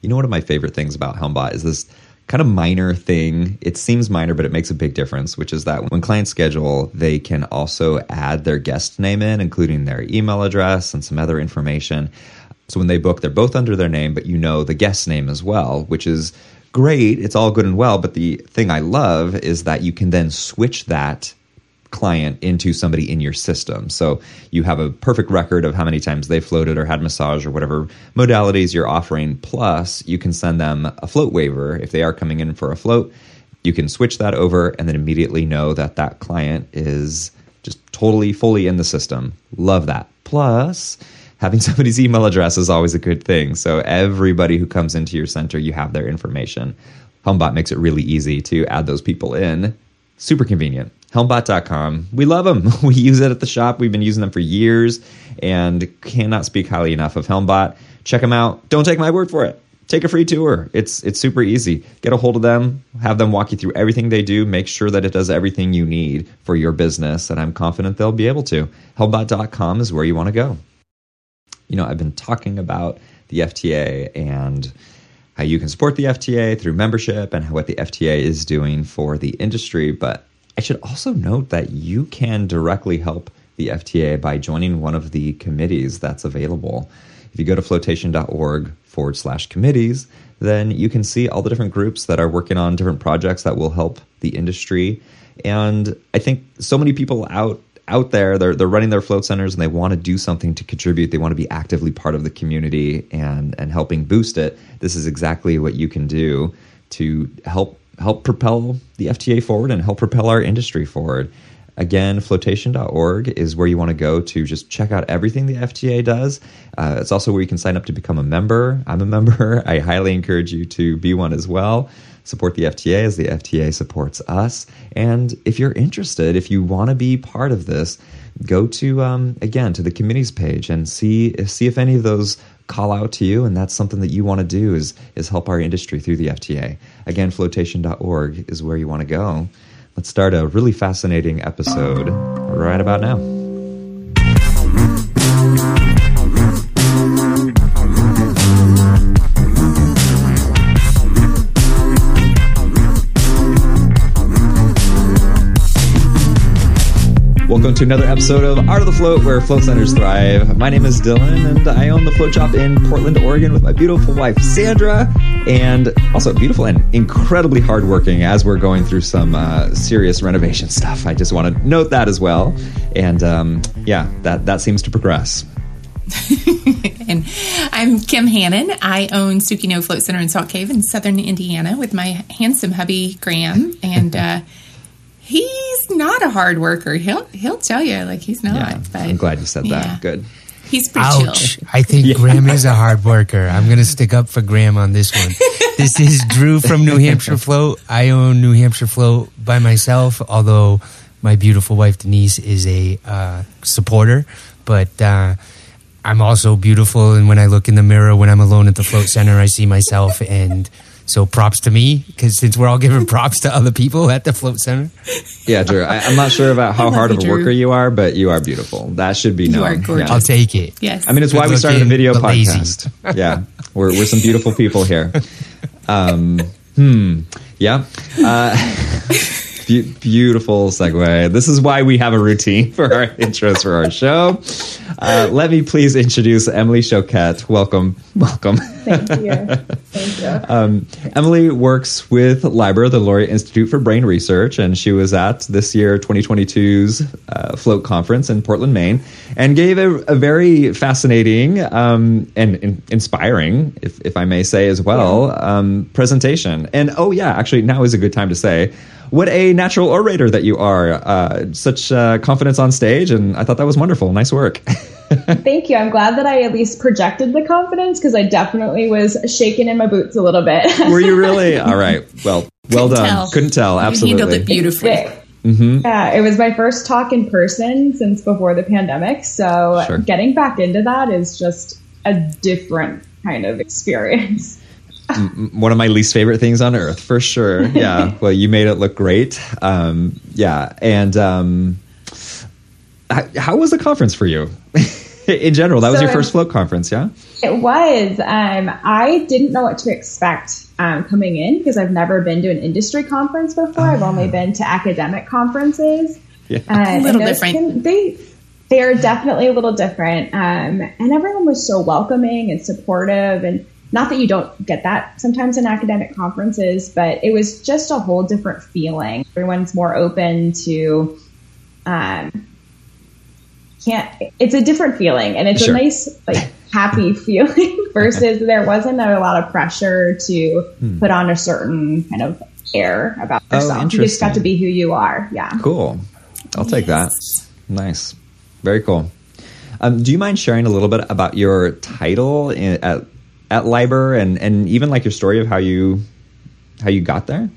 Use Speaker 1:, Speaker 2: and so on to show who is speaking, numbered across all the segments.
Speaker 1: You know, one of my favorite things about Helmbot is this kind of minor thing. It seems minor, but it makes a big difference, which is that when clients schedule, they can also add their guest name in, including their email address and some other information. So when they book, they're both under their name, but you know the guest name as well, which is great. It's all good and well. But the thing I love is that you can then switch that client into somebody in your system. So you have a perfect record of how many times they floated or had massage or whatever modalities you're offering. Plus, you can send them a float waiver if they are coming in for a float. You can switch that over and then immediately know that that client is just totally fully in the system. Love that. Plus, having somebody's email address is always a good thing. So everybody who comes into your center, you have their information. Helmbot makes it really easy to add those people in. Super convenient. Helmbot.com. We love them. We use it at the shop. We've been using them for years and cannot speak highly enough of Helmbot. Check them out. Don't take my word for it. Take a free tour. It's it's super easy. Get a hold of them, have them walk you through everything they do, make sure that it does everything you need for your business, and I'm confident they'll be able to. Helmbot.com is where you want to go. You know, I've been talking about the FTA and how you can support the FTA through membership and what the FTA is doing for the industry, but I should also note that you can directly help the FTA by joining one of the committees that's available. If you go to flotation.org forward slash committees, then you can see all the different groups that are working on different projects that will help the industry. And I think so many people out out there they're they're running their float centers and they want to do something to contribute they want to be actively part of the community and and helping boost it this is exactly what you can do to help help propel the FTA forward and help propel our industry forward. Again, flotation.org is where you want to go to just check out everything the FTA does. Uh, it's also where you can sign up to become a member. I'm a member. I highly encourage you to be one as well. Support the FTA as the FTA supports us. And if you're interested, if you want to be part of this, go to um, again to the committees page and see see if any of those call out to you and that's something that you want to do is is help our industry through the FTA. Again, flotation.org is where you want to go. Let's start a really fascinating episode right about now. Welcome to another episode of Art of the Float, where float centers thrive. My name is Dylan, and I own the float shop in Portland, Oregon, with my beautiful wife Sandra, and also beautiful and incredibly hardworking as we're going through some uh, serious renovation stuff. I just want to note that as well, and um, yeah, that that seems to progress.
Speaker 2: and I'm Kim Hannon. I own Sukino Float Center in Salt Cave in southern Indiana with my handsome hubby Graham, and. Uh, he's not a hard worker. He'll he'll tell you like he's not.
Speaker 1: Yeah,
Speaker 2: but
Speaker 1: I'm glad you said
Speaker 2: yeah.
Speaker 1: that. Good.
Speaker 2: He's pretty
Speaker 3: Ouch.
Speaker 2: chill.
Speaker 3: I think Graham is a hard worker. I'm going to stick up for Graham on this one. this is Drew from New Hampshire Float. I own New Hampshire Float by myself, although my beautiful wife Denise is a uh, supporter. But uh, I'm also beautiful, and when I look in the mirror when I'm alone at the float center, I see myself and. So props to me because since we're all giving props to other people at the float center.
Speaker 1: Yeah, Drew. I, I'm not sure about how hard
Speaker 2: you,
Speaker 1: of a
Speaker 2: Drew.
Speaker 1: worker you are, but you are beautiful. That should be known.
Speaker 2: are gorgeous.
Speaker 3: I'll take it.
Speaker 2: Yes.
Speaker 1: I mean, it's why we started a video
Speaker 3: but lazy.
Speaker 1: podcast. Yeah, we're we're some beautiful people here. Um, hmm. Yeah. Uh, be- beautiful segue. This is why we have a routine for our intros for our show. Uh, let me please introduce Emily Choquette. Welcome, welcome.
Speaker 4: Thank you. Thank you.
Speaker 1: Um, Emily works with LIBR, the Laureate Institute for Brain Research, and she was at this year 2022's uh, Float Conference in Portland, Maine, and gave a, a very fascinating um, and in- inspiring, if, if I may say as well, um, presentation. And oh yeah, actually now is a good time to say. What a natural orator that you are! Uh, such uh, confidence on stage, and I thought that was wonderful. Nice work.
Speaker 4: Thank you. I'm glad that I at least projected the confidence because I definitely was shaking in my boots a little bit.
Speaker 1: Were you really? All right. Well, well
Speaker 2: Couldn't
Speaker 1: done.
Speaker 2: tell.
Speaker 1: Couldn't tell. Absolutely.
Speaker 2: You
Speaker 1: Absolutely.
Speaker 2: handled it beautifully.
Speaker 1: Mm-hmm.
Speaker 4: Yeah, it was my first talk in person since before the pandemic. So
Speaker 1: Sure.
Speaker 4: getting back into that is just a different kind of experience.
Speaker 1: One of my least favorite things on earth for sure yeah well you made it look great um, yeah and um, how, how was the conference for you in general that was
Speaker 4: So
Speaker 1: your first float conference yeah
Speaker 4: It was. Um, I didn't know what to expect um, coming in because I've never been to an industry conference before. I've only
Speaker 1: Ah.
Speaker 4: been to academic conferences.
Speaker 1: Yeah.
Speaker 4: Uh, and
Speaker 2: little
Speaker 4: those
Speaker 2: different.
Speaker 4: can- they they are definitely a little different, um, and everyone was so welcoming and supportive. And not that you don't get that sometimes in academic conferences, but it was just a whole different feeling. Everyone's more open to. Um, can't. It's a different feeling, and it's
Speaker 1: Sure.
Speaker 4: a nice like happy feeling versus there wasn't a lot of pressure to put on a certain kind of air about
Speaker 1: Hmm. Oh,
Speaker 4: yourself. you just got to be who you are. Yeah.
Speaker 1: Cool. I'll take that. Nice. Very cool. Um, do you mind sharing a little bit about your title in, at at LIBR and and even like your story of how you how you got there?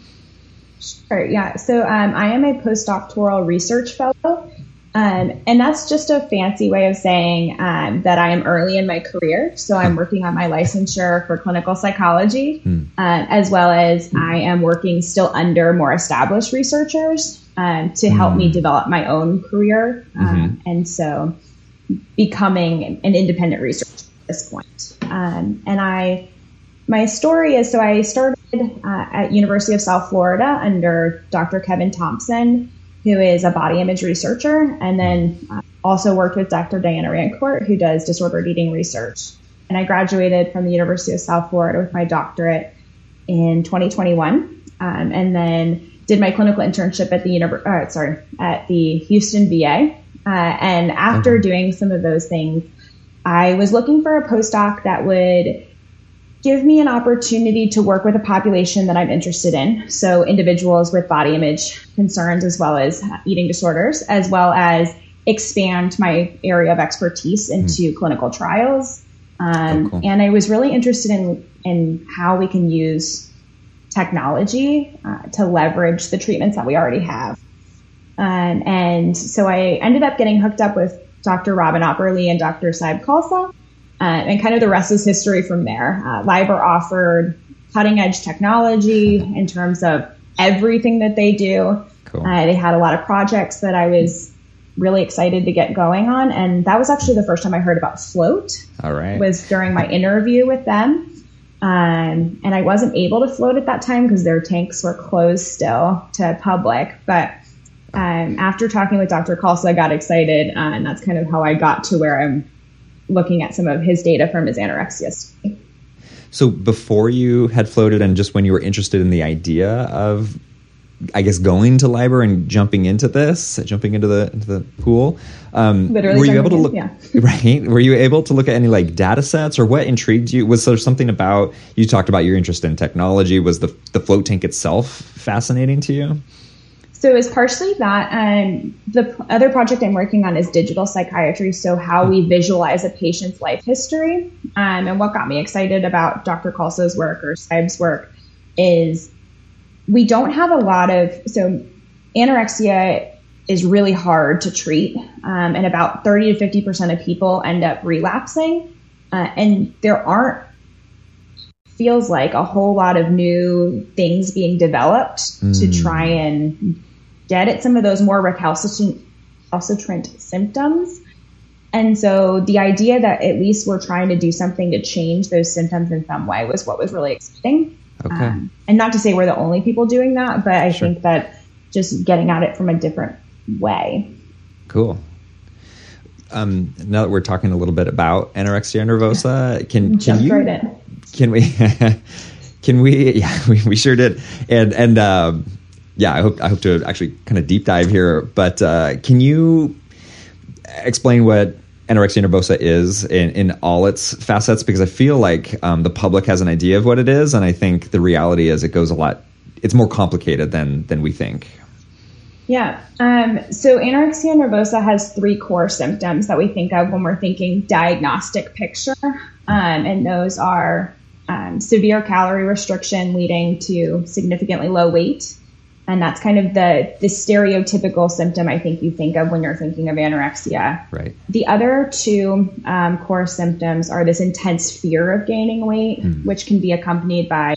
Speaker 4: Sure, yeah. So um, I am a postdoctoral research fellow, um, and that's just a fancy way of saying um, that I am early in my career. So I'm working on my licensure for clinical psychology, uh, as well as I am working still under more established researchers um, to help me develop my own career. Um, and so becoming an independent researcher at this point. Um, and I my story is so I started uh, at University of South Florida under Dr. Kevin Thompson, who is a body image researcher, and then uh, also worked with Dr. Diana Rancourt, who does disordered eating research. And I graduated from the University of South Florida with my doctorate in 2021, um, and then did my clinical internship at the univer- uh, sorry at the Houston VA. Uh, and after doing some of those things, I was looking for a postdoc that would give me an opportunity to work with a population that I'm interested in. So individuals with body image concerns as well as eating disorders, as well as expand my area of expertise into clinical trials. Um,
Speaker 1: Oh, cool.
Speaker 4: And I was really interested in, in how we can use technology uh, to leverage the treatments that we already have. Um, and so I ended up getting hooked up with Dr. Robin Aupperle and Dr. Sahib Khalsa. Uh, and kind of the rest is history from there. Uh, LIBR offered cutting edge technology in terms of everything that they do.
Speaker 1: Cool.
Speaker 4: Uh, they had a lot of projects that I was really excited to get going on. And that was actually the first time I heard about Float
Speaker 1: All right.
Speaker 4: was during my interview with them. Um, and I wasn't able to float at that time because their tanks were closed still to public. But um, after talking with Dr. Khalsa, I got excited, uh, and that's kind of how I got to where I'm looking at some of his data from his anorexia study.
Speaker 1: So before you had floated, and just when you were interested in the idea of, I guess, going to LIBR and jumping into this, jumping into the into the pool, um,
Speaker 4: Literally
Speaker 1: were you able to look?
Speaker 4: in,
Speaker 1: Right? Were you able to look at any like data sets, or what intrigued you? Was there something about you talked about your interest in technology? Was the the float tank itself fascinating to you?
Speaker 4: So it was partially that. Um, the p- other project I'm working on is digital psychiatry. So how we visualize a patient's life history. Um, and what got me excited about Dr. Khalsa's work or Sahib's work is we don't have a lot of, so anorexia is really hard to treat. Um, and about 30 to 50% of people end up relapsing. Uh, and there aren't feels like a whole lot of new things being developed to try and get at some of those more recalcitrant, recalcitrant symptoms. And so the idea that at least we're trying to do something to change those symptoms in some way was what was really exciting.
Speaker 1: Okay.
Speaker 4: Um, and not to say we're the only people doing that, but I
Speaker 1: Sure.
Speaker 4: think that just getting at it from a different way.
Speaker 1: Cool. Um, now that we're talking a little bit about anorexia nervosa, can can you
Speaker 4: right in.
Speaker 1: can we can we yeah we, we sure did and and um, yeah I hope I hope to actually kind of deep dive here but uh, can you explain what anorexia nervosa is in, in all its facets because I feel like um, the public has an idea of what it is and I think the reality is it goes a lot it's more complicated than than we think
Speaker 4: Yeah. Um, so anorexia nervosa has three core symptoms that we think of when we're thinking diagnostic picture. Um, and those are um, severe calorie restriction leading to significantly low weight. And that's kind of the, the stereotypical symptom I think you think of when you're thinking of anorexia.
Speaker 1: right
Speaker 4: The other two um, core symptoms are this intense fear of gaining weight, which can be accompanied by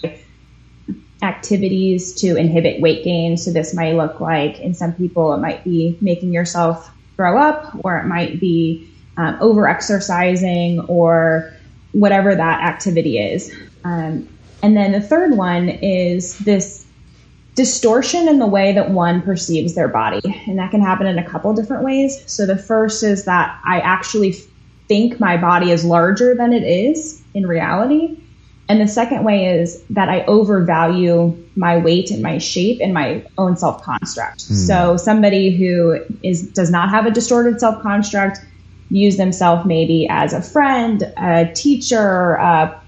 Speaker 4: activities to inhibit weight gain. So this might look like, in some people, it might be making yourself throw up, or it might be um, over exercising, or whatever that activity is. Um, and then the third one is this distortion in the way that one perceives their body. And that can happen in a couple different ways. So the first is that I actually think my body is larger than it is in reality. And the second way is that I overvalue my weight and my shape and my own self construct. Hmm. So somebody who is does not have a distorted self construct views themselves maybe as a friend, a teacher, a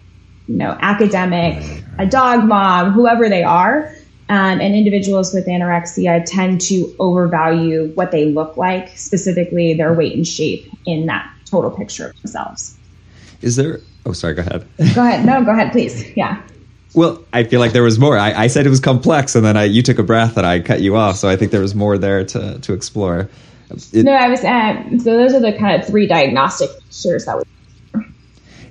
Speaker 4: you know academic, a dog mom, whoever they are. Um, and individuals with anorexia tend to overvalue what they look like, specifically their weight and shape in that total picture of themselves.
Speaker 1: Is there Oh, sorry. Go ahead.
Speaker 4: Go ahead. No, go ahead, please. Yeah.
Speaker 1: Well, I feel like there was more. I, I said it was complex, and then I, you took a breath, and I cut you off. So I think there was more there to to explore.
Speaker 4: It, no, I was. Um, so those are the kind of three diagnostic features that we.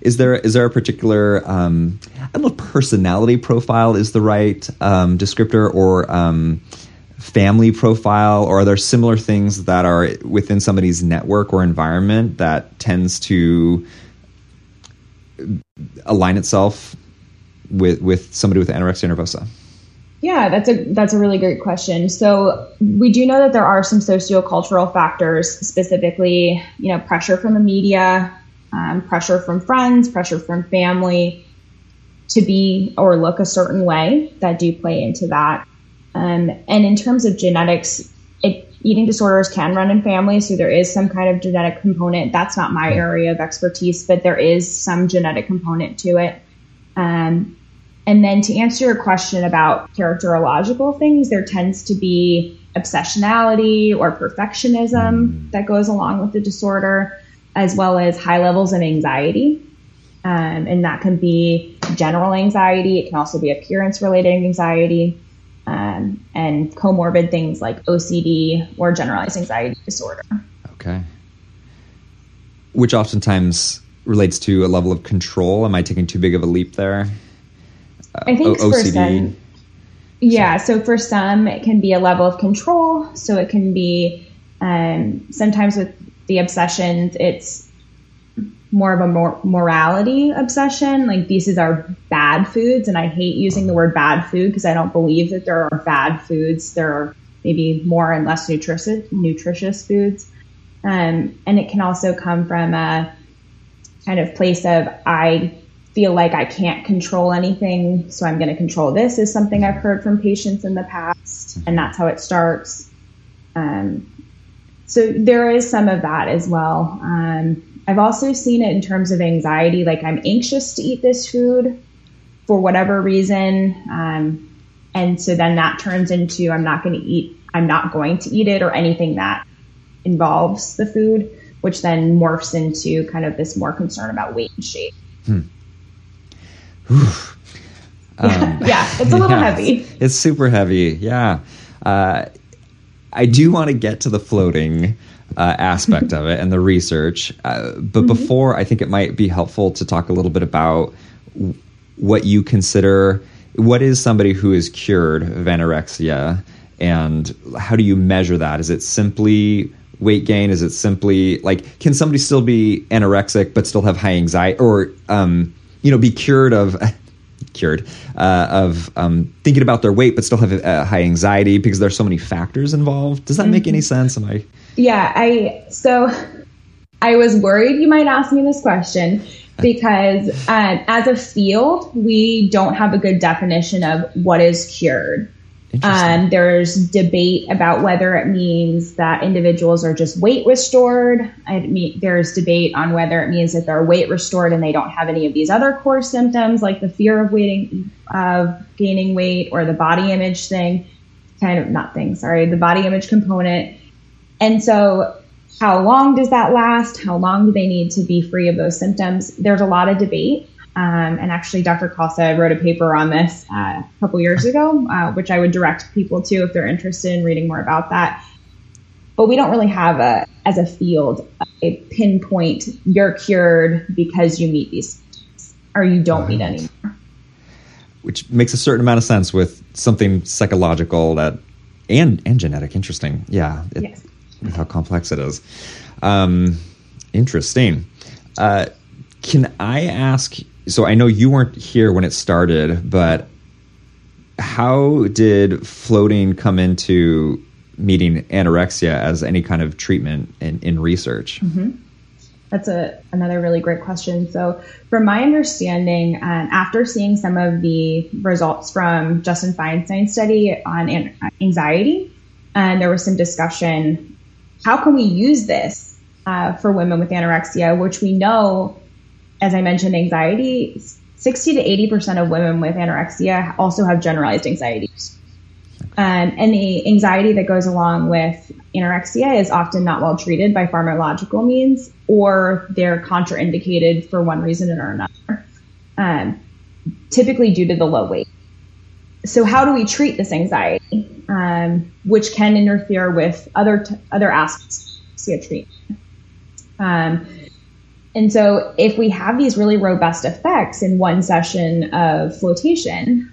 Speaker 1: Is there is there a particular um, I don't know if personality profile is the right um, descriptor or um, family profile, or are there similar things that are within somebody's network or environment that tends to align itself with with somebody with anorexia nervosa?
Speaker 4: Yeah, that's a that's a really great question. So we do know that there are some sociocultural factors, specifically, you know, pressure from the media, um, pressure from friends, pressure from family, to be or look a certain way that do play into that. Um, and in terms of genetics, it, eating disorders can run in families, so there is some kind of genetic component. That's not my area of expertise, but there is some genetic component to it. Um, and then to answer your question about characterological things, there tends to be obsessionality or perfectionism that goes along with the disorder, as well as high levels of anxiety. Um, and that can be general anxiety. It can also be appearance related anxiety um, and comorbid things like OCD or generalized anxiety disorder.
Speaker 1: Okay. Which oftentimes relates to a level of control. Am I taking too big of a leap there?
Speaker 4: Uh, I think o- OCD. Some, yeah, so for some, it can be a level of control. So it can be um, sometimes with the obsessions, it's more of a mor- morality obsession. Like these are bad foods, and I hate using the word bad food because I don't believe that there are bad foods. There are maybe more and less nutritious nutritious foods, um, and it can also come from a kind of place of I feel like I can't control anything, so I'm going to control this. Is something I've heard from patients in the past, and that's how it starts. Um, so there is some of that as well. Um, I've also seen it in terms of anxiety. Like I'm anxious to eat this food for whatever reason. Um, and so then that turns into I'm not going to eat, I'm not going to eat it or anything that involves the food, which then morphs into kind of this more concern about weight and shape. Hmm. Um, yeah, it's a little yeah, heavy.
Speaker 1: It's super heavy. Yeah. Uh, I do want to get to the floating uh, aspect of it and the research. Uh, but mm-hmm. before, I think it might be helpful to talk a little bit about w- what you consider what is somebody who is cured of anorexia and how do you measure that? Is it simply weight gain? Is it simply like can somebody still be anorexic but still have high anxiety or um, you know be cured of cured uh, of um, thinking about their weight but still have uh, high anxiety because there's so many factors involved? Does that mm-hmm. make any sense? Am I
Speaker 4: yeah, I so I was worried you might ask me this question because um, as a field, we don't have a good definition of what is cured. Um, there's debate about whether it means that individuals are just weight restored. I mean, there's debate on whether it means that they're weight restored and they don't have any of these other core symptoms like the fear of waiting, of gaining weight or the body image thing, kind of not thing, sorry, the body image component. And so, how long does that last? How long do they need to be free of those symptoms? There's a lot of debate. Um, and actually, Dr. Khalsa wrote a paper on this uh, a couple years ago, uh, which I would direct people to if they're interested in reading more about that. But we don't really have a, as a field, a pinpoint you're cured because you meet these or you don't right. meet anymore.
Speaker 1: Which makes a certain amount of sense with something psychological that and and genetic. Interesting, yeah. It, yes how complex it is. Um, interesting. Uh, can I ask? So I know you weren't here when it started, but how did floating come into meeting anorexia as any kind of treatment in, in research?
Speaker 4: Mm-hmm. That's a another really great question. So, from my understanding, um, after seeing some of the results from Justin Feinstein's study on an- anxiety, and there was some discussion: how can we use this uh, for women with anorexia, which we know, as I mentioned, anxiety. 60 to 80% of women with anorexia also have generalized anxieties. Um, and the anxiety that goes along with anorexia is often not well treated by pharmacological means, or they're contraindicated for one reason or another, um, typically due to the low weight. So, how do we treat this anxiety, um, which can interfere with other t- other aspects of treatment? And so, if we have these really robust effects in one session of flotation,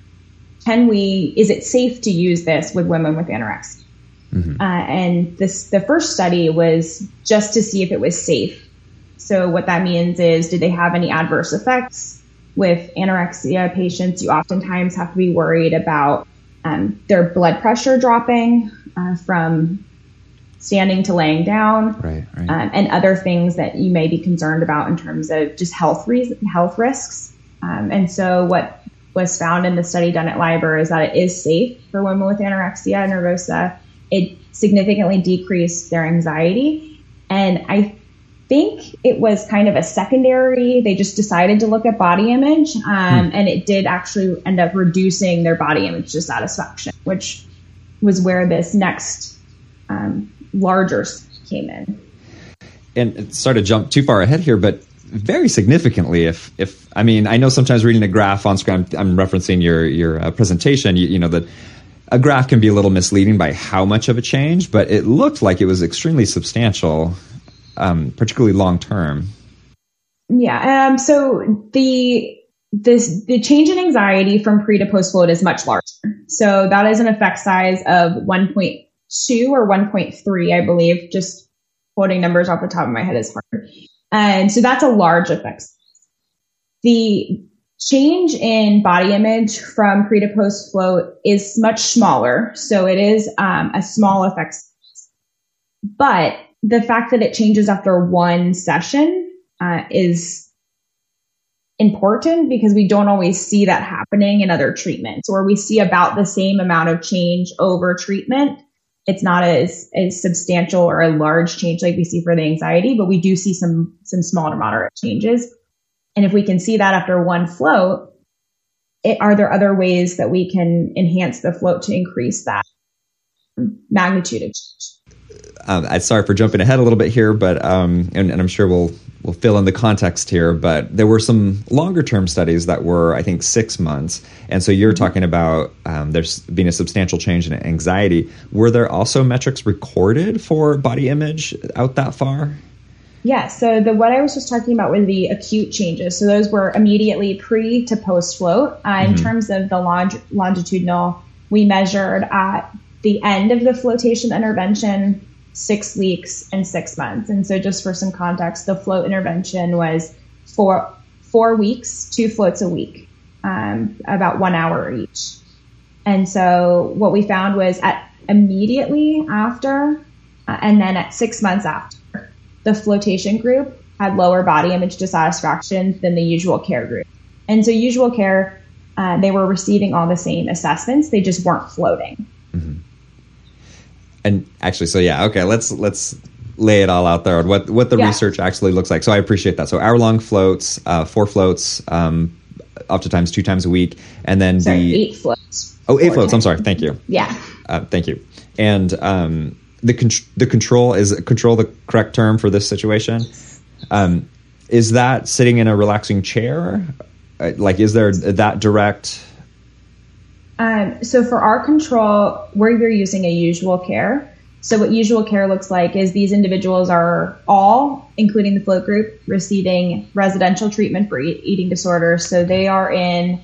Speaker 4: can we, is it safe to use this with women with anorexia? Mm-hmm. Uh, and this, the first study was just to see if it was safe. So what that means is, did they have any adverse effects with anorexia patients? You oftentimes have to be worried about um, their blood pressure dropping uh, from standing to laying down,
Speaker 1: right, right.
Speaker 4: Um, and other things that you may be concerned about in terms of just health health risks. Um, and so what was found in the study done at LIBR is that it is safe for women with anorexia nervosa. It significantly decreased their anxiety. And I think it was kind of a secondary, they just decided to look at body image. Um, hmm. And it did actually end up reducing their body image dissatisfaction, which was where this next um, larger came in.
Speaker 1: And sorry to jump too far ahead here, but very significantly if if i mean i know sometimes reading a graph on screen i'm, I'm referencing your your uh, presentation you, you, know that a graph can be a little misleading by how much of a change but it looked like it was extremely substantial um, particularly long term
Speaker 4: yeah um, so the this the change in anxiety from pre to post float is much larger so that is an effect size of 1.2 or 1.3 i believe just quoting numbers off the top of my head is hard and so that's a large effect. The change in body image from pre to post float is much smaller. So it is um, a small effect. But the fact that it changes after one session uh, is important because we don't always see that happening in other treatments, or we see about the same amount of change over treatment it's not as, as substantial or a large change like we see for the anxiety, but we do see some, some small to moderate changes. And if we can see that after one float, it, are there other ways that we can enhance the float to increase that magnitude of change?
Speaker 1: Um, I'm sorry for jumping ahead a little bit here, but um, and, and I'm sure we'll we'll fill in the context here, but there were some longer term studies that were, I think, six months. And so you're mm-hmm. talking about um, there's been a substantial change in anxiety. Were there also metrics recorded for body image out that far?
Speaker 4: Yeah, so the what I was just talking about were the acute changes. So those were immediately pre to post float. Uh, mm-hmm. In terms of the long, longitudinal, we measured at the end of the flotation intervention six weeks and six months. And so, just for some context, the float intervention was four four weeks, two floats a week, um, about one hour each. And so, what we found was at immediately after, uh, and then at six months after, the flotation group had lower body image dissatisfaction than the usual care group. And so, usual care, uh, they were receiving all the same assessments, they just weren't floating.
Speaker 1: And actually, so yeah, okay, let's let's lay it all out there on what what the yeah. research actually looks like. So I appreciate that. So hour long floats, uh, four floats, um, oftentimes two times a week, and then
Speaker 4: sorry,
Speaker 1: the
Speaker 4: eight floats.
Speaker 1: Oh, eight floats. Times. I'm sorry. Thank you.
Speaker 4: Yeah.
Speaker 1: Uh, thank you. And um, the con- the control is control the correct term for this situation. Um, is that sitting in a relaxing chair? Uh, like, is there that direct?
Speaker 4: Um, so for our control, we're using a usual care. So what usual care looks like is these individuals are all, including the float group, receiving residential treatment for eating disorders. So they are in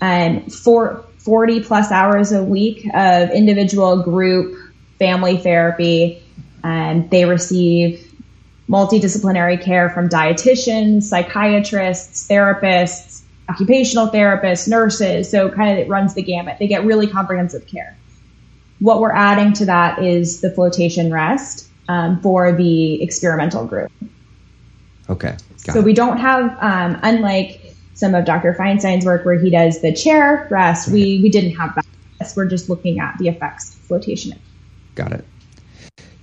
Speaker 4: um, four, 40 plus hours a week of individual group family therapy. And they receive multidisciplinary care from dietitians, psychiatrists, therapists, occupational therapists, nurses. So kind of it runs the gamut. They get really comprehensive care. What we're adding to that is the flotation rest um, for the experimental group.
Speaker 1: Okay.
Speaker 4: so
Speaker 1: it.
Speaker 4: we don't have, um, unlike some of Dr. Feinstein's work where he does the chair rest, we, we didn't have that. We're just looking at the effects of flotation.
Speaker 1: Got it.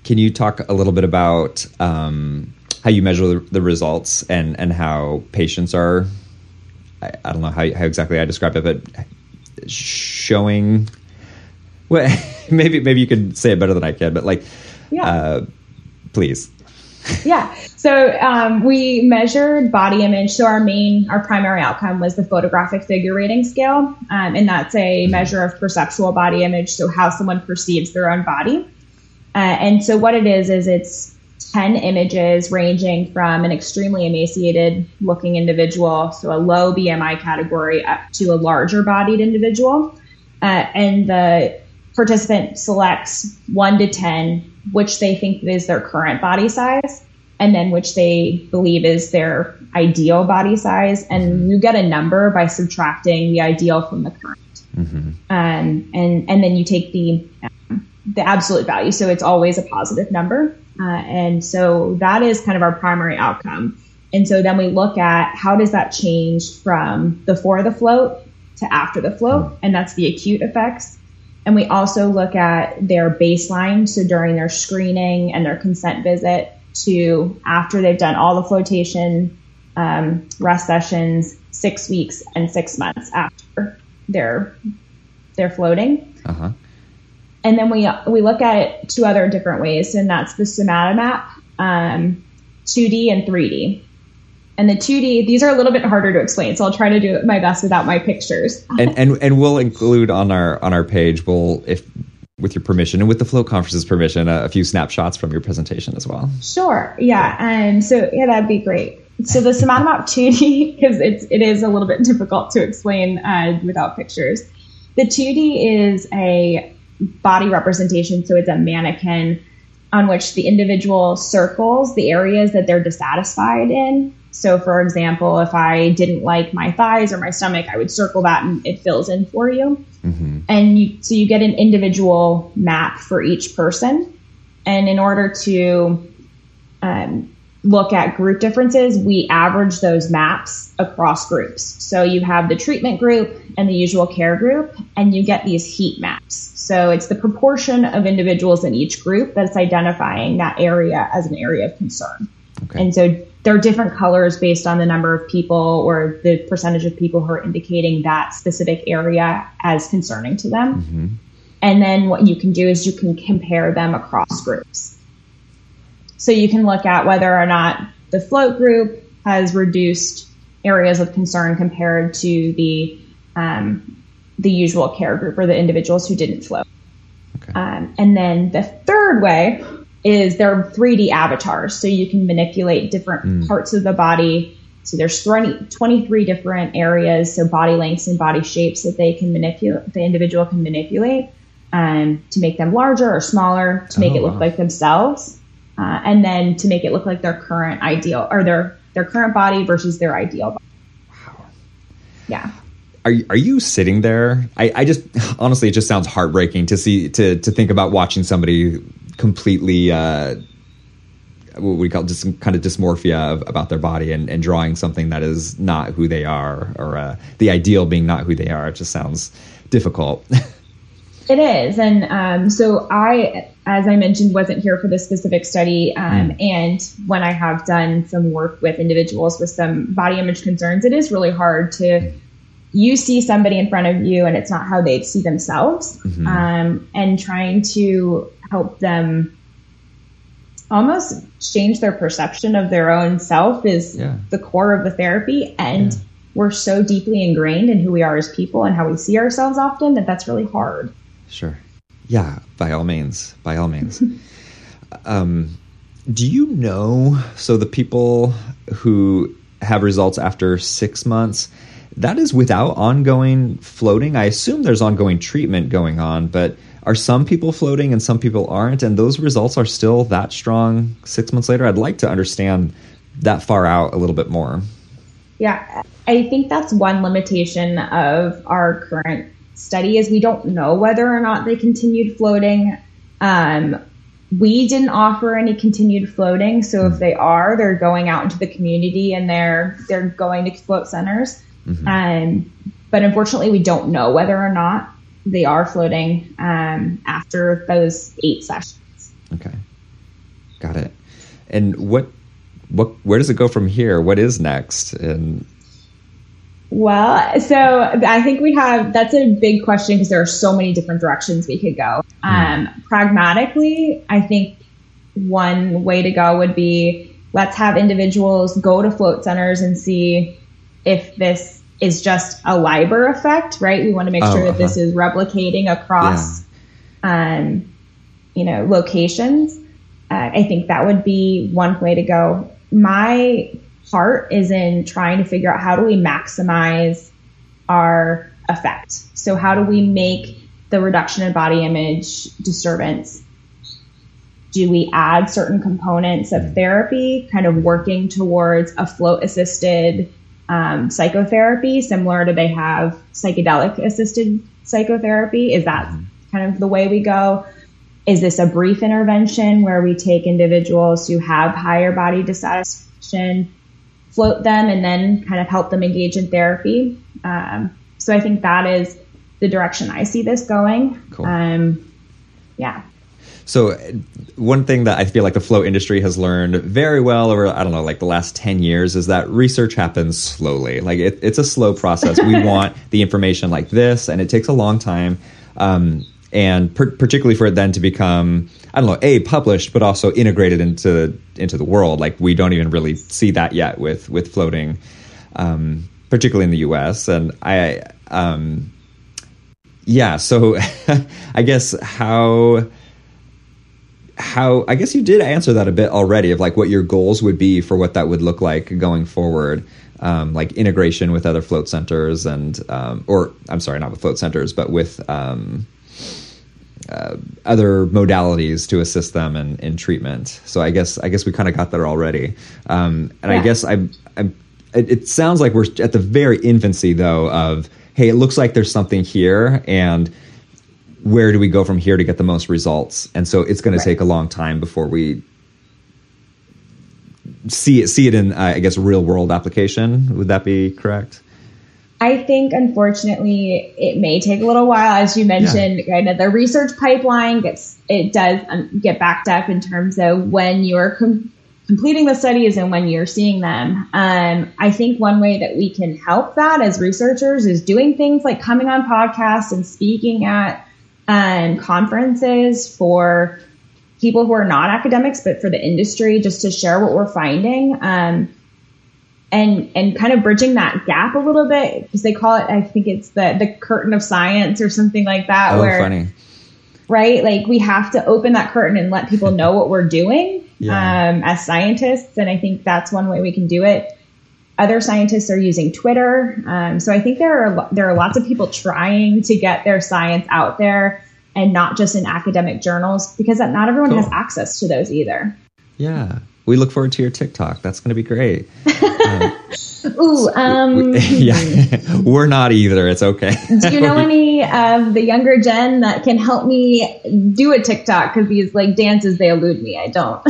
Speaker 1: Can you talk a little bit about um, how you measure the results and, and how patients are? I, I don't know how, how exactly I describe it, but showing. Well, maybe maybe you could say it better than I can, but like,
Speaker 4: yeah.
Speaker 1: Uh, please.
Speaker 4: yeah. So um, we measured body image. So our main, our primary outcome was the photographic figure rating scale, um, and that's a mm-hmm. measure of perceptual body image. So how someone perceives their own body. Uh, and so what it is is it's 10 images ranging from an extremely emaciated looking individual, so a low BMI category, up to a larger bodied individual. Uh, and the participant selects 1 to 10 which they think is their current body size and then which they believe is their ideal body size. And you get a number by subtracting the ideal from the current. Mm-hmm. Um, and, and then you take the, um, the absolute value. So it's always a positive number. Uh, and so that is kind of our primary outcome. And so then we look at how does that change from before the float to after the float, mm-hmm. and that's the acute effects. And we also look at their baseline, so during their screening and their consent visit to after they've done all the flotation um, rest sessions, six weeks and six months after their their floating. Uh-huh. And then we we look at it two other different ways, and that's the Somatomap, um, 2D and 3D. And the 2D, these are a little bit harder to explain, so I'll try to do my best without my pictures.
Speaker 1: and, and and we'll include on our on our page, we'll if with your permission and with the flow Conference's permission, a, a few snapshots from your presentation as well.
Speaker 4: Sure. Yeah. And so yeah, that'd be great. So the Somatomap 2D, because it's it is a little bit difficult to explain uh, without pictures. The 2D is a body representation, so it's a mannequin on which the individual circles the areas that they're dissatisfied in so, for example, if I didn't like my thighs or my stomach, I would circle that and it fills in for you. Mm-hmm. And you, so you get an individual map for each person. And in order to um, look at group differences, we average those maps across groups. So you have the treatment group and the usual care group, and you get these heat maps. So it's the proportion of individuals in each group that's identifying that area as an area of concern. Okay. And so there are different colors based on the number of people or the percentage of people who are indicating that specific area as concerning to them. Mm-hmm. And then what you can do is you can compare them across groups. So you can look at whether or not the float group has reduced areas of concern compared to the um, the usual care group or the individuals who didn't float. Okay. Um, and then the third way is they're 3D avatars. So you can manipulate different mm. parts of the body. So there's 20, 23 different areas, so body lengths and body shapes that they can manipulate, the individual can manipulate um, to make them larger or smaller, to make oh, it look wow. like themselves, uh, and then to make it look like their current ideal or their their current body versus their ideal body. Wow. Yeah.
Speaker 1: Are, you, are you sitting there? I, I just honestly, it just sounds heartbreaking to see to to think about watching somebody completely uh, what we call just kind of dysmorphia of, about their body and, and, drawing something that is not who they are or uh, the ideal being not who they are. It just sounds difficult.
Speaker 4: it is. And um, so I, as I mentioned, wasn't here for this specific study. Um, mm. And when I have done some work with individuals with some body image concerns, it is really hard to. You see somebody in front of you, and it's not how they see themselves. Mm-hmm. Um, and trying to help them almost change their perception of their own self is yeah. the core of the therapy and yeah. we're so deeply ingrained in who we are as people and how we see ourselves often that that's really hard
Speaker 1: sure yeah by all means by all means um, do you know so the people who have results after six months that is without ongoing floating. I assume there's ongoing treatment going on, but are some people floating and some people aren't? And those results are still that strong six months later? I'd like to understand that far out a little bit more.
Speaker 4: Yeah, I think that's one limitation of our current study is we don't know whether or not they continued floating. Um, we didn't offer any continued floating, so if they are, they're going out into the community and they're they're going to float centers. Mm-hmm. Um, but unfortunately, we don't know whether or not they are floating um, after those eight sessions.
Speaker 1: Okay, got it. And what what where does it go from here? What is next? And
Speaker 4: well, so I think we have that's a big question because there are so many different directions we could go. Mm. Um, pragmatically, I think one way to go would be let's have individuals go to float centers and see if this is just a LIBR effect, right? We want to make oh, sure that uh-huh. this is replicating across, yeah. um, you know, locations. Uh, I think that would be one way to go. My part is in trying to figure out how do we maximize our effect. So how do we make the reduction in body image disturbance? Do we add certain components of therapy, kind of working towards a float assisted um, psychotherapy, similar to they have psychedelic assisted psychotherapy? Is that kind of the way we go? Is this a brief intervention where we take individuals who have higher body dissatisfaction float them and then kind of help them engage in therapy. Um, so I think that is the direction I see this going. Cool. Um, yeah.
Speaker 1: So one thing that I feel like the float industry has learned very well over I don't know like the last 10 years is that research happens slowly. Like it, it's a slow process. We want the information like this and it takes a long time. Um, and per- particularly for it then to become I don't know, a published, but also integrated into into the world. Like we don't even really see that yet with with floating, um, particularly in the U.S. And I, um, yeah. So I guess how how I guess you did answer that a bit already of like what your goals would be for what that would look like going forward. Um, like integration with other float centers and um, or I'm sorry, not with float centers, but with um, uh, other modalities to assist them in, in treatment. So I guess I guess we kind of got there already. Um, and yeah. I guess I, I it, it sounds like we're at the very infancy though of hey, it looks like there's something here and where do we go from here to get the most results? And so it's going right. to take a long time before we see it see it in uh, I guess real world application. Would that be correct?
Speaker 4: I think, unfortunately, it may take a little while. As you mentioned, yeah. kind of the research pipeline gets it does um, get backed up in terms of when you're com- completing the studies and when you're seeing them. Um, I think one way that we can help that as researchers is doing things like coming on podcasts and speaking at um, conferences for people who are not academics, but for the industry, just to share what we're finding. Um, and and kind of bridging that gap a little bit because they call it I think it's the the curtain of science or something like that
Speaker 1: oh,
Speaker 4: where
Speaker 1: funny.
Speaker 4: right like we have to open that curtain and let people know what we're doing yeah. um, as scientists and I think that's one way we can do it other scientists are using Twitter um, so I think there are there are lots of people trying to get their science out there and not just in academic journals because not everyone cool. has access to those either
Speaker 1: yeah we look forward to your TikTok. That's going to be great.
Speaker 4: Um, Ooh, um,
Speaker 1: we, yeah, we're not either. It's okay.
Speaker 4: do you know any of the younger gen that can help me do a TikTok? Because these like dances, they elude me. I don't.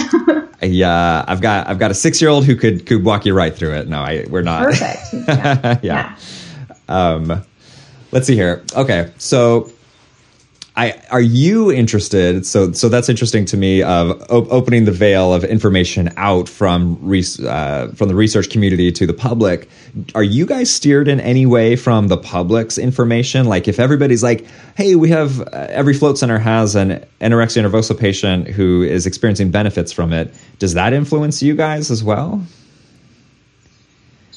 Speaker 1: yeah, I've got I've got a six year old who could could walk you right through it. No, I we're not.
Speaker 4: Perfect. Yeah.
Speaker 1: yeah. yeah. Um, let's see here. Okay, so I, are you interested? So, so that's interesting to me of op- opening the veil of information out from uh, from the research community to the public. Are you guys steered in any way from the public's information? Like, if everybody's like, "Hey, we have uh, every float center has an anorexia nervosa patient who is experiencing benefits from it," does that influence you guys as well?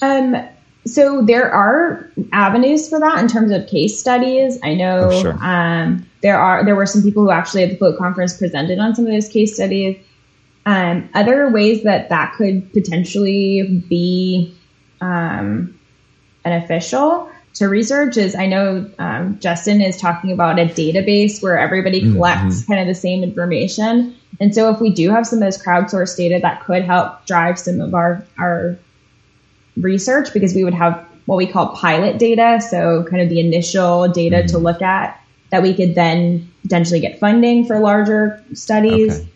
Speaker 4: Um so there are avenues for that in terms of case studies. I know oh, sure. um, there are there were some people who actually at the Float conference presented on some of those case studies. Um, other ways that that could potentially be um, beneficial to research is I know um, Justin is talking about a database where everybody collects mm-hmm. kind of the same information. And so if we do have some of this crowdsourced data that could help drive some of our, our research because we would have what we call pilot data. So kind of the initial data mm-hmm. to look at that we could then potentially get funding for larger studies. Okay.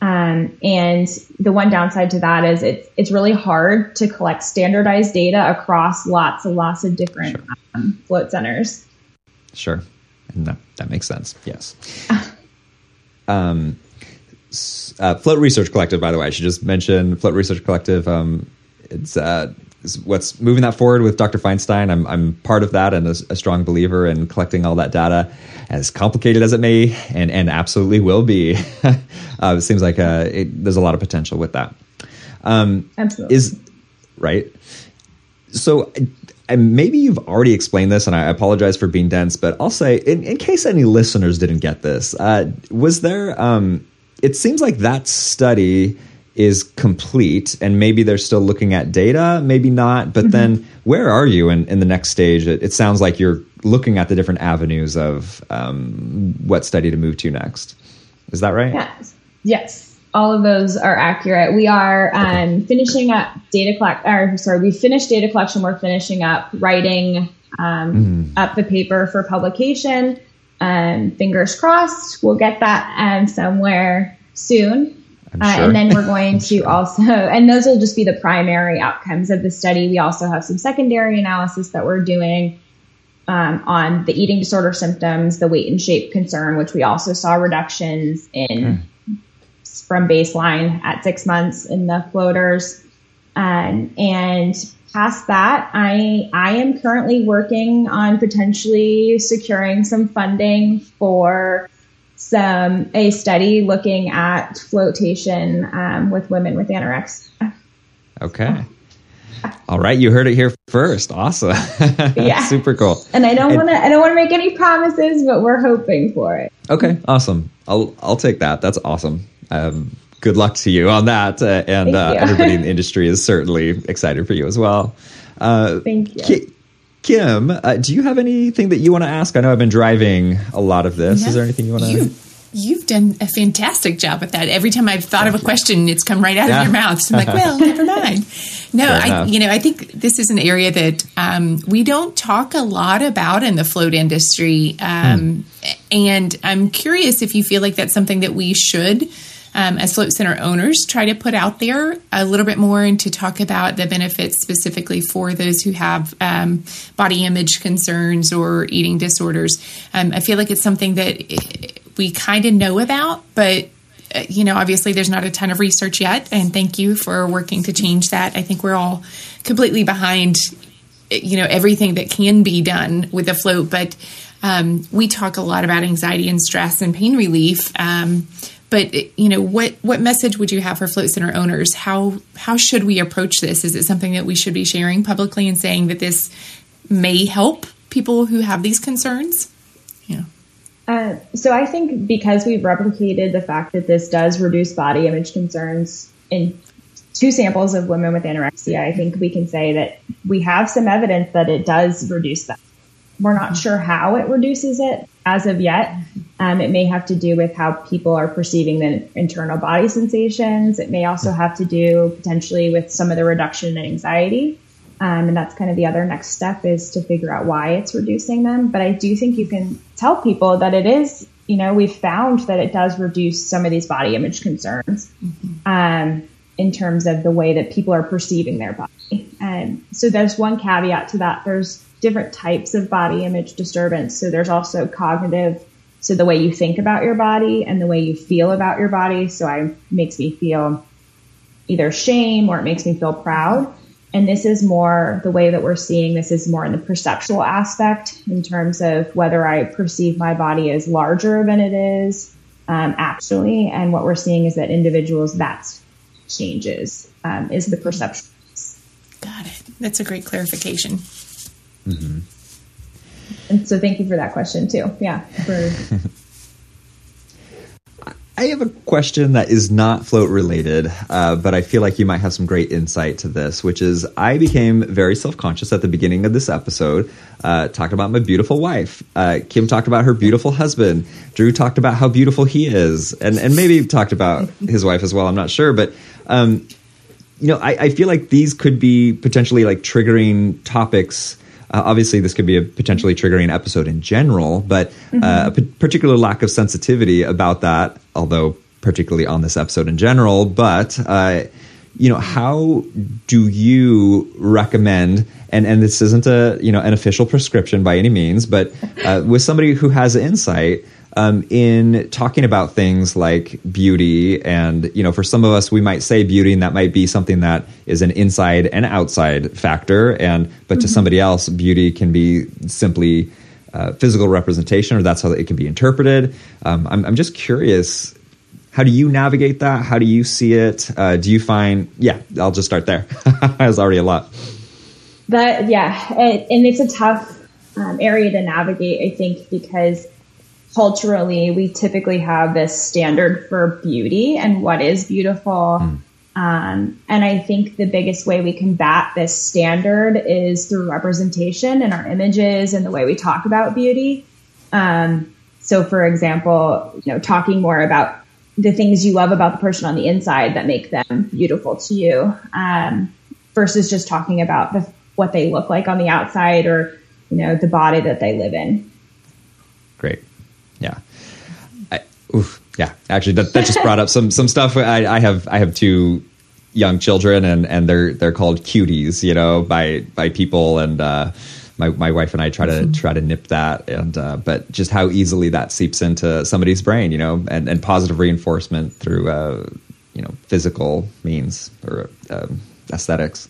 Speaker 4: Um, and the one downside to that is it's it's really hard to collect standardized data across lots and lots of different sure. um, float centers.
Speaker 1: Sure, and that that makes sense. Yes. um, uh, Float Research Collective, by the way, I should just mention Float Research Collective. Um, it's uh, what's moving that forward with Dr. Feinstein. I'm, I'm part of that and a, a, strong believer in collecting all that data, as complicated as it may, and, and absolutely will be. uh, it seems like uh, it, there's a lot of potential with that.
Speaker 4: Um, absolutely.
Speaker 1: Is right. So, and maybe you've already explained this, and I apologize for being dense, but I'll say, in, in case any listeners didn't get this, uh, was there? Um, it seems like that study is complete and maybe they're still looking at data maybe not but mm-hmm. then where are you in, in the next stage? It, it, sounds like you're looking at the different avenues of um, what study to move to next. Is that right?
Speaker 4: Yes. Yes. All of those are accurate. We are um, okay. finishing up data collect or sorry we finished data collection. We're finishing up writing um, mm. up the paper for publication. Um, fingers crossed we'll get that um, somewhere soon uh, sure. and then we're going to also, and those will just be the primary outcomes of the study. We also have some secondary analysis that we're doing um, on the eating disorder symptoms, the weight and shape concern, which we also saw reductions in okay. from baseline at six months in the floaters. Um, and past that, I I am currently working on potentially securing some funding for some a study looking at flotation um, with women with anorexia.
Speaker 1: Okay. All right, you heard it here first. Awesome. yeah. Super cool.
Speaker 4: And I don't want to I don't want to make any promises, but we're hoping for it.
Speaker 1: Okay, awesome. I'll I'll take that. That's awesome. Um, good luck to you on that, uh, and uh, everybody in the industry is certainly excited for you as well.
Speaker 4: Uh, Thank you.
Speaker 1: Kim, uh, do you have anything that you want to ask? I know I've been driving a lot of this. Is there anything you want to?
Speaker 2: You, you've done a fantastic job with that. Every time I've thought Thank of a you. question, it's come right out yeah. of your mouth. So I'm like, well, never mind. No, I, you know, I think this is an area that um, we don't talk a lot about in the float industry, um, hmm. and I'm curious if you feel like that's something that we should um, as float center owners try to put out there a little bit more and to talk about the benefits specifically for those who have um, body image concerns or eating disorders. Um, I feel like it's something that we kind of know about, but uh, you know, obviously there's not a ton of research yet. And thank you for working to change that. I think we're all completely behind, you know, everything that can be done with the float, but um, we talk a lot about anxiety and stress and pain relief. Um, but you know, what what message would you have for float center owners? How how should we approach this? Is it something that we should be sharing publicly and saying that this may help people who have these concerns?
Speaker 4: Yeah. Uh, so I think because we've replicated the fact that this does reduce body image concerns in two samples of women with anorexia, I think we can say that we have some evidence that it does reduce that. We're not sure how it reduces it as of yet. Um, it may have to do with how people are perceiving the internal body sensations. It may also have to do potentially with some of the reduction in anxiety. Um, and that's kind of the other next step is to figure out why it's reducing them. But I do think you can tell people that it is, you know, we've found that it does reduce some of these body image concerns mm-hmm. um, in terms of the way that people are perceiving their body. And so there's one caveat to that. There's different types of body image disturbance. So there's also cognitive, so the way you think about your body and the way you feel about your body. So it makes me feel either shame or it makes me feel proud. And this is more the way that we're seeing this is more in the perceptual aspect in terms of whether I perceive my body as larger than it is um, actually. And what we're seeing is that individuals that changes um, is the perception.
Speaker 2: Got it. That's a great clarification.
Speaker 4: Mm-hmm. And so thank you for that question too. Yeah. For...
Speaker 1: I have a question that is not float related, uh, but I feel like you might have some great insight to this, which is I became very self conscious at the beginning of this episode, uh, talked about my beautiful wife. Uh, Kim talked about her beautiful husband. Drew talked about how beautiful he is, and, and maybe talked about his wife as well. I'm not sure, but. Um, you know, I, I feel like these could be potentially like triggering topics uh, obviously, this could be a potentially triggering episode in general, but mm-hmm. uh, a p- particular lack of sensitivity about that, although particularly on this episode in general. But uh, you know, how do you recommend? And and this isn't a you know an official prescription by any means, but uh, with somebody who has insight um, in talking about things like beauty and you know for some of us we might say beauty and that might be something that is an inside and outside factor. And but mm-hmm. to somebody else beauty can be simply uh, physical representation or that's how it can be interpreted. Um, I'm, I'm just curious how do you navigate that? How do you see it? Uh, do you find yeah i'll just start there. That's already a lot.
Speaker 4: That yeah it, and it's a tough um, area to navigate i think because culturally, we typically have this standard for beauty and what is beautiful. Mm. Um, and I think the biggest way we combat this standard is through representation in our images and the way we talk about beauty. Um, so, for example, you know, talking more about the things you love about the person on the inside that make them beautiful to you, um, versus just talking about the, what they look like on the outside or you know the body that they live in.
Speaker 1: Great. Oof, yeah. Actually, that, that just brought up some some stuff. I, I have I have two young children, and and they're they're called cuties, you know, by by people, and uh, my my wife and I try to try to nip that, and uh, but just how easily that seeps into somebody's brain, you know, and and positive reinforcement through uh, you know physical means or um, aesthetics.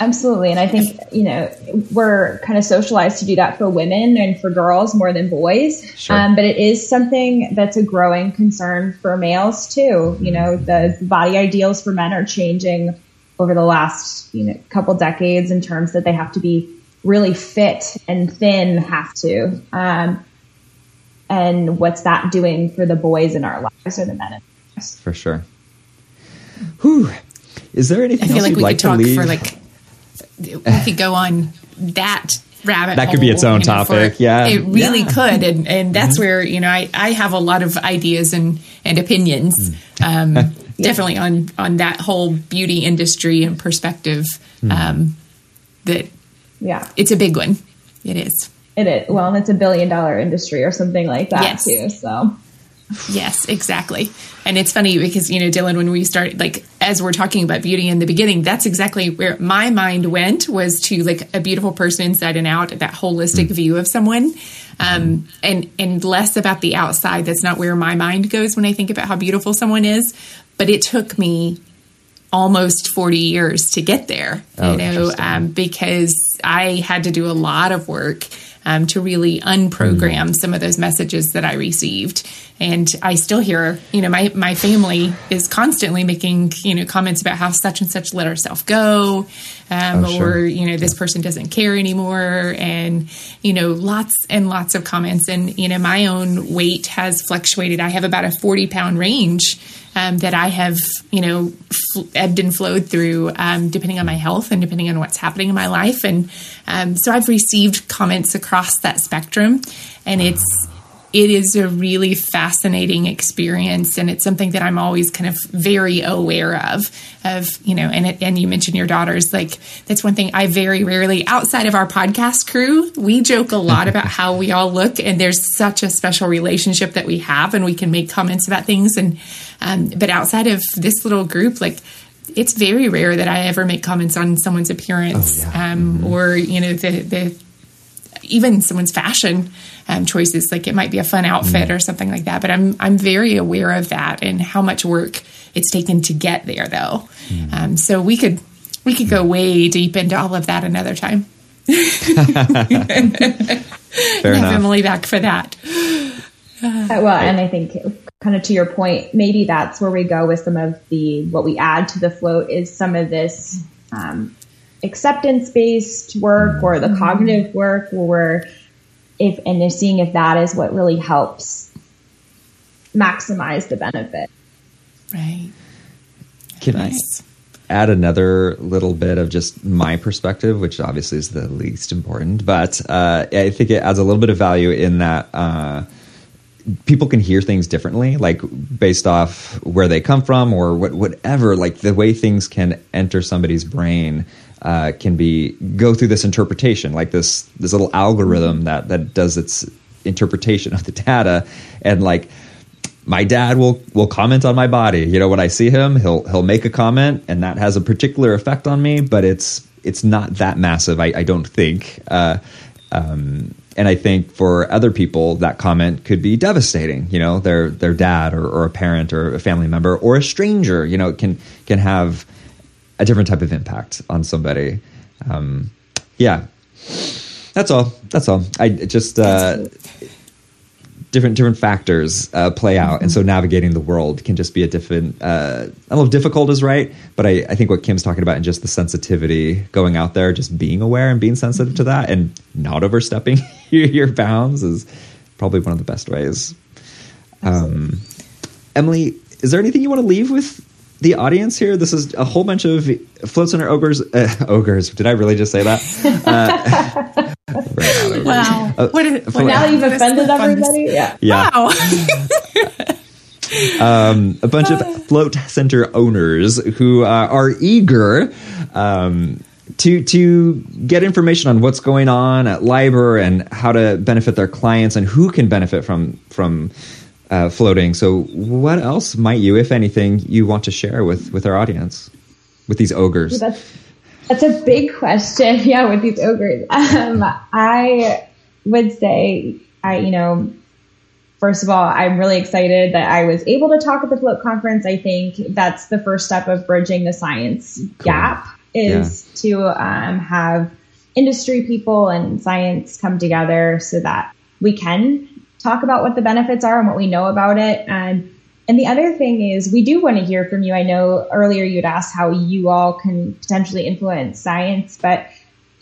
Speaker 4: Absolutely. And I think, you know, we're kind of socialized to do that for women and for girls more than boys. Sure. Um, but it is something that's a growing concern for males too. You know, the body ideals for men are changing over the last, you know, couple decades in terms that they have to be really fit and thin have to. Um, and what's that doing for the boys in our lives or the men in our lives?
Speaker 1: For sure. Whew. Is there anything I feel like we like could talk for like
Speaker 2: we could go on that rabbit
Speaker 1: that could be its own topic for, yeah
Speaker 2: it really yeah. could and and that's mm-hmm. where you know I, I have a lot of ideas and and opinions mm. um, yeah. definitely on on that whole beauty industry and perspective mm. um, that yeah it's a big one it is
Speaker 4: it is well and it's a billion dollar industry or something like that yes. too so
Speaker 2: Yes, exactly. And it's funny because, you know, Dylan, when we start, like, as we're talking about beauty in the beginning, that's exactly where my mind went was to like a beautiful person inside and out, that holistic mm. view of someone. Um, and, and less about the outside. That's not where my mind goes when I think about how beautiful someone is. But it took me almost 40 years to get there, oh, you know, um, because I had to do a lot of work um, to really unprogram mm. some of those messages that I received. And I still hear, you know, my, my family is constantly making, you know, comments about how such and such let herself go, um, oh, sure. or, you know, this person doesn't care anymore. And, you know, lots and lots of comments. And, you know, my own weight has fluctuated. I have about a 40 pound range um, that I have, you know, fl- ebbed and flowed through um, depending on my health and depending on what's happening in my life. And um, so I've received comments across that spectrum, and it's it is a really fascinating experience and it's something that I'm always kind of very aware of of you know and it, and you mentioned your daughters like that's one thing I very rarely outside of our podcast crew we joke a lot about how we all look and there's such a special relationship that we have and we can make comments about things and um, but outside of this little group like it's very rare that I ever make comments on someone's appearance oh, yeah. um, mm-hmm. or you know the the even someone's fashion um, choices. Like it might be a fun outfit mm. or something like that. But I'm I'm very aware of that and how much work it's taken to get there, though. Mm. Um, so we could we could go way deep into all of that another time. Fair enough. Emily back for that.
Speaker 4: Uh, well, and I think kind of to your point, maybe that's where we go with some of the what we add to the float is some of this um, acceptance based work or the mm-hmm. cognitive work where we're if and seeing if that is what really helps maximize the benefit.
Speaker 2: Right.
Speaker 1: Can
Speaker 2: Nice.
Speaker 1: I add another little bit of just my perspective, which obviously is the least important, but uh, I think it adds a little bit of value in that uh, people can hear things differently, like based off where they come from or what, whatever. Like the way things can enter somebody's brain uh, can be go through this interpretation, like this this little algorithm that that does its interpretation of the data, and like my dad will will comment on my body. You know, when I see him, he'll he'll make a comment, and that has a particular effect on me. But it's it's not that massive. I, I don't think. Uh, um, and I think for other people, that comment could be devastating. You know, their their dad or, or a parent or a family member or a stranger. You know, can can have a different type of impact on somebody. Um, yeah, that's all. That's all. I just uh, different different factors uh, play out, and so navigating the world can just be a different. Uh, I don't know if difficult is right, but I, I think what Kim's talking about and just the sensitivity going out there, just being aware and being sensitive to that, and not overstepping your, your bounds is probably one of the best ways. Um, Emily, is there anything you want to leave with the audience here? This is a whole bunch of float center ogres. Uh, ogres. Did I really just say that? Uh, right.
Speaker 2: Wow.
Speaker 1: Uh,
Speaker 2: what a,
Speaker 1: for-
Speaker 4: Now that you've offended everybody, yeah.
Speaker 1: Yeah.
Speaker 2: Wow.
Speaker 1: um, a bunch of float center owners who uh, are eager um, to to get information on what's going on at LIBR and how to benefit their clients and who can benefit from from uh, floating. So, what else might you, if anything, you want to share with with our audience with these ogres?
Speaker 4: That's that's a big question. Yeah, with these ogres, um, I would say, I you know, first of all, I'm really excited that I was able to talk at the Float conference. I think that's the first step of bridging the science gap is to um, have industry people and science come together so that we can talk about what the benefits are and what we know about it. And and the other thing is, we do want to hear from you. I know earlier you'd asked how you all can potentially influence science, but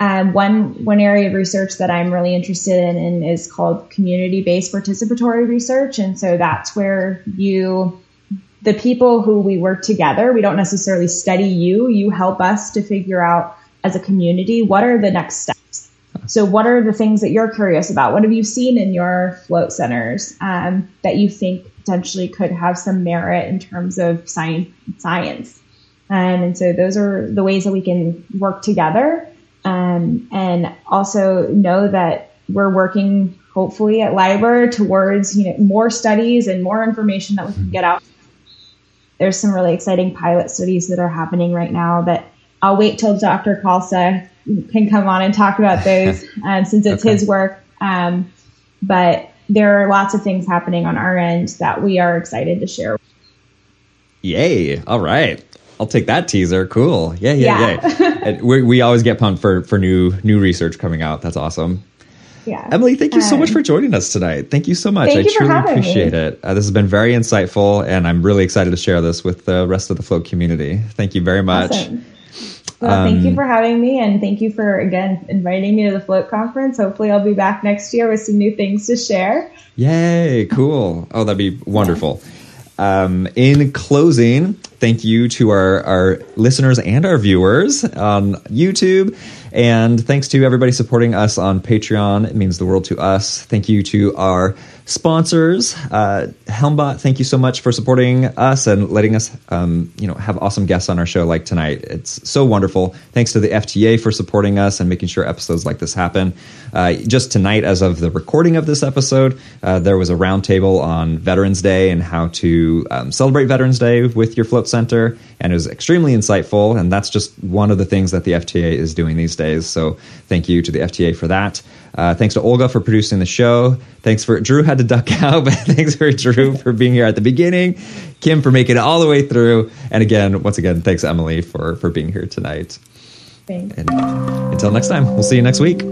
Speaker 4: um, one one area of research that I'm really interested in, in is called community-based participatory research, and so that's where you, the people who we work together, we don't necessarily study you. You help us to figure out as a community what are the next steps. So, what are the things that you're curious about? What have you seen in your float centers um, that you think potentially could have some merit in terms of science? Science, um, and so those are the ways that we can work together, um, and also know that we're working hopefully at LIBR towards you know more studies and more information that we can get out. There's some really exciting pilot studies that are happening right now that I'll wait till Dr. Khalsa can come on and talk about those um, since it's
Speaker 1: Okay.
Speaker 4: his work. Um, but there are lots of things happening on our end that we are excited to share.
Speaker 1: Yay! All right, I'll take that teaser. Cool.
Speaker 4: Yeah,
Speaker 1: yeah, Yeah. We we always get pumped for for new new research coming out. That's awesome.
Speaker 4: Yeah.
Speaker 1: Emily, thank you so
Speaker 4: Um,
Speaker 1: much for joining us tonight. Thank you so much.
Speaker 4: Thank
Speaker 1: I truly
Speaker 4: having me.
Speaker 1: appreciate it. Uh, this has been very insightful, and I'm really excited to share this with the rest of the Float community. Thank you very much.
Speaker 4: Awesome. Well, thank
Speaker 1: Um,
Speaker 4: you for having me, and thank you for again inviting me to the Float conference. Hopefully, I'll be back next year with some new things to share.
Speaker 1: Yay, cool. Oh, that'd be wonderful. Um, in closing, thank you to our, our listeners and our viewers on YouTube. And thanks to everybody supporting us on Patreon. It means the world to us. Thank you to our sponsors. Uh, Helmbot, thank you so much for supporting us and letting us, um, you know, have awesome guests on our show like tonight. It's so wonderful. Thanks to the FTA for supporting us and making sure episodes like this happen. Uh, just tonight, as of the recording of this episode, uh, there was a roundtable on Veterans Day and how to um, celebrate Veterans Day with your float center, and it was extremely insightful. And that's just one of the things that the FTA is doing these days. So thank you to the FTA for that. Uh, thanks to Olga for producing the show. Thanks for Drew had to duck out, but thanks for Drew for being here at the beginning. Kim for making it all the way through, and again, once again, thanks Emily for for being here tonight.
Speaker 4: Thanks.
Speaker 1: And until next time, we'll see you next week.